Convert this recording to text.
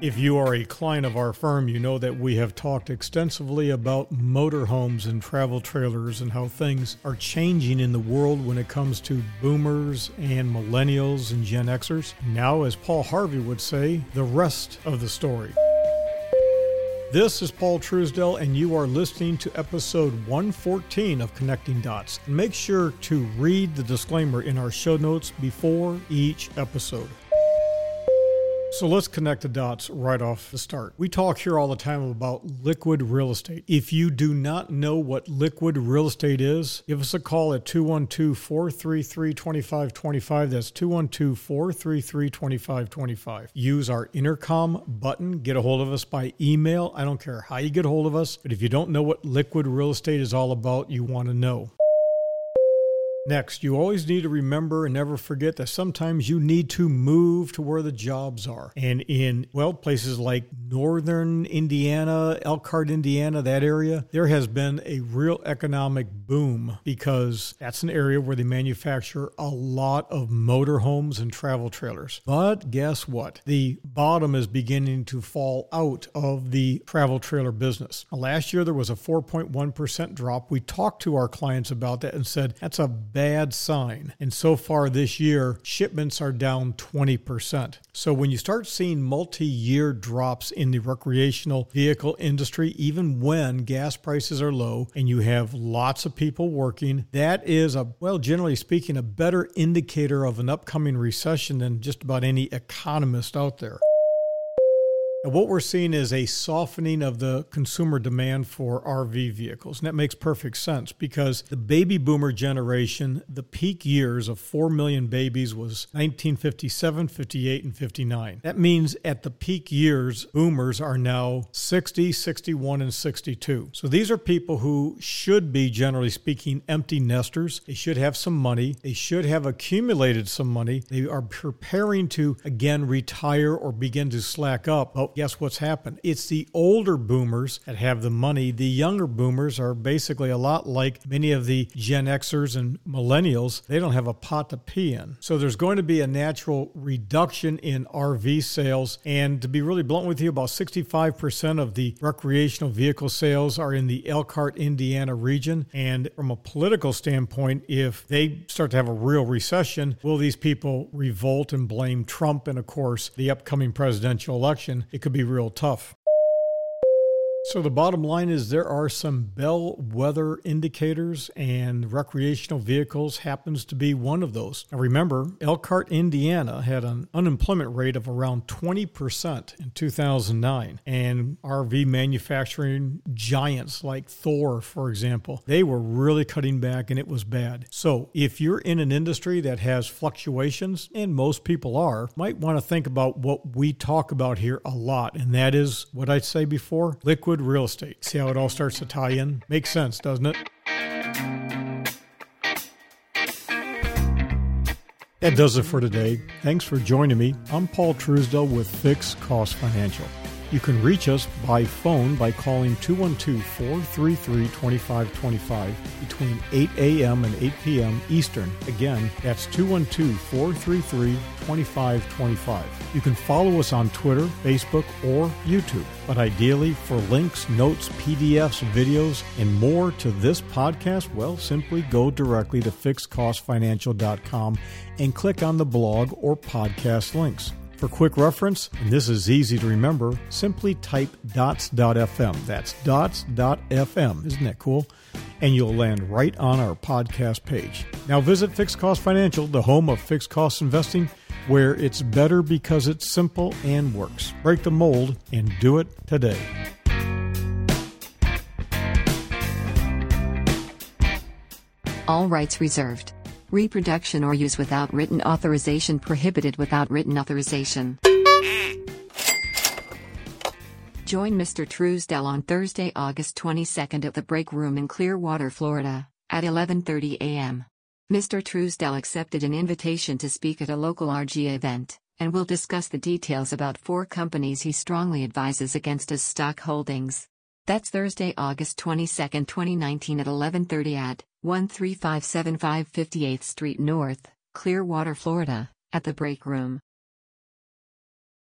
If you are a client of our firm, you know that we have talked extensively about motorhomes and travel trailers and how things are changing in the world when it comes to boomers and millennials and Gen Xers. Now, as Paul Harvey would say, the rest of the story. This is Paul Truesdell, and you are listening to episode 114 of Connecting Dots. Make sure to read the disclaimer in our show notes before each episode. So let's connect the dots right off the start. We talk here all the time about liquid real estate. If you do not know what liquid real estate is, give us a call at 212 433 2525. That's 212 433 2525. Use our intercom button. Get a hold of us by email. I don't care how you get a hold of us, but if you don't know what liquid real estate is all about, you want to know. Next, you always need to remember and never forget that sometimes you need to move to where the jobs are. And in, well, places like northern Indiana, Elkhart, Indiana, that area, there has been a real economic boom because that's an area where they manufacture a lot of motorhomes and travel trailers. But guess what? The bottom is beginning to fall out of the travel trailer business. Last year, there was a 4.1% drop. We talked to our clients about that and said that's a bad sign. And so far this year, shipments are down 20%. So when you start seeing multi year drops in the recreational vehicle industry, even when gas prices are low and you have lots of people working, that is a, well, generally speaking, a better indicator of an upcoming recession than just about any economist out there. And what we're seeing is a softening of the consumer demand for RV vehicles. And that makes perfect sense because the baby boomer generation, the peak years of 4 million babies was 1957, 58, and 59. That means at the peak years, boomers are now 60, 61, and 62. So these are people who should be, generally speaking, empty nesters. They should have some money. They should have accumulated some money. They are preparing to, again, retire or begin to slack up. But guess what's happened? It's the older boomers that have the money. The younger boomers are basically a lot like many of the Gen Xers and millennials. They don't have a pot to pee in. So there's going to be a natural reduction in RV sales. And to be really blunt with you, about 65% of the recreational vehicle sales are in the Elkhart, Indiana region. And from a political standpoint, if they start to have a real recession, will these people revolt and blame Trump and, of course, the upcoming presidential election? It could be real tough. So, the bottom line is there are some bellwether indicators, and recreational vehicles happens to be one of those. Now, remember, Elkhart, Indiana had an unemployment rate of around 20% in 2009, and RV manufacturing giants like Thor, for example, they were really cutting back and it was bad. So, if you're in an industry that has fluctuations, and most people are, might want to think about what we talk about here a lot, and that is what I say before liquid real estate. See how it all starts to tie in? Makes sense, doesn't it? That does it for today. Thanks for joining me. I'm Paul Truesdell with Fixed Cost Financial. You can reach us by phone by calling 212 433 2525 between 8 a.m. and 8 p.m. Eastern. Again, that's 212 433 2525. You can follow us on Twitter, Facebook, or YouTube. But ideally, for links, notes, PDFs, videos, and more to this podcast, well, simply go directly to fixedcostfinancial.com and click on the blog or podcast links. For quick reference, and this is easy to remember, simply type dots.fm. That's dots.fm. Isn't that cool? And you'll land right on our podcast page. Now visit Fixed Cost Financial, the home of fixed cost investing, where it's better because it's simple and works. Break the mold and do it today. All rights reserved. Reproduction or use without written authorization prohibited without written authorization. Join Mr. Truesdell on Thursday, August 22nd at the Break Room in Clearwater, Florida, at 11:30 a.m. Mr. Truesdell accepted an invitation to speak at a local RG event and will discuss the details about four companies he strongly advises against as stock holdings. That's Thursday, August 22, 2019 at 11:30 at 13575 58th Street North, Clearwater, Florida, at the Break Room.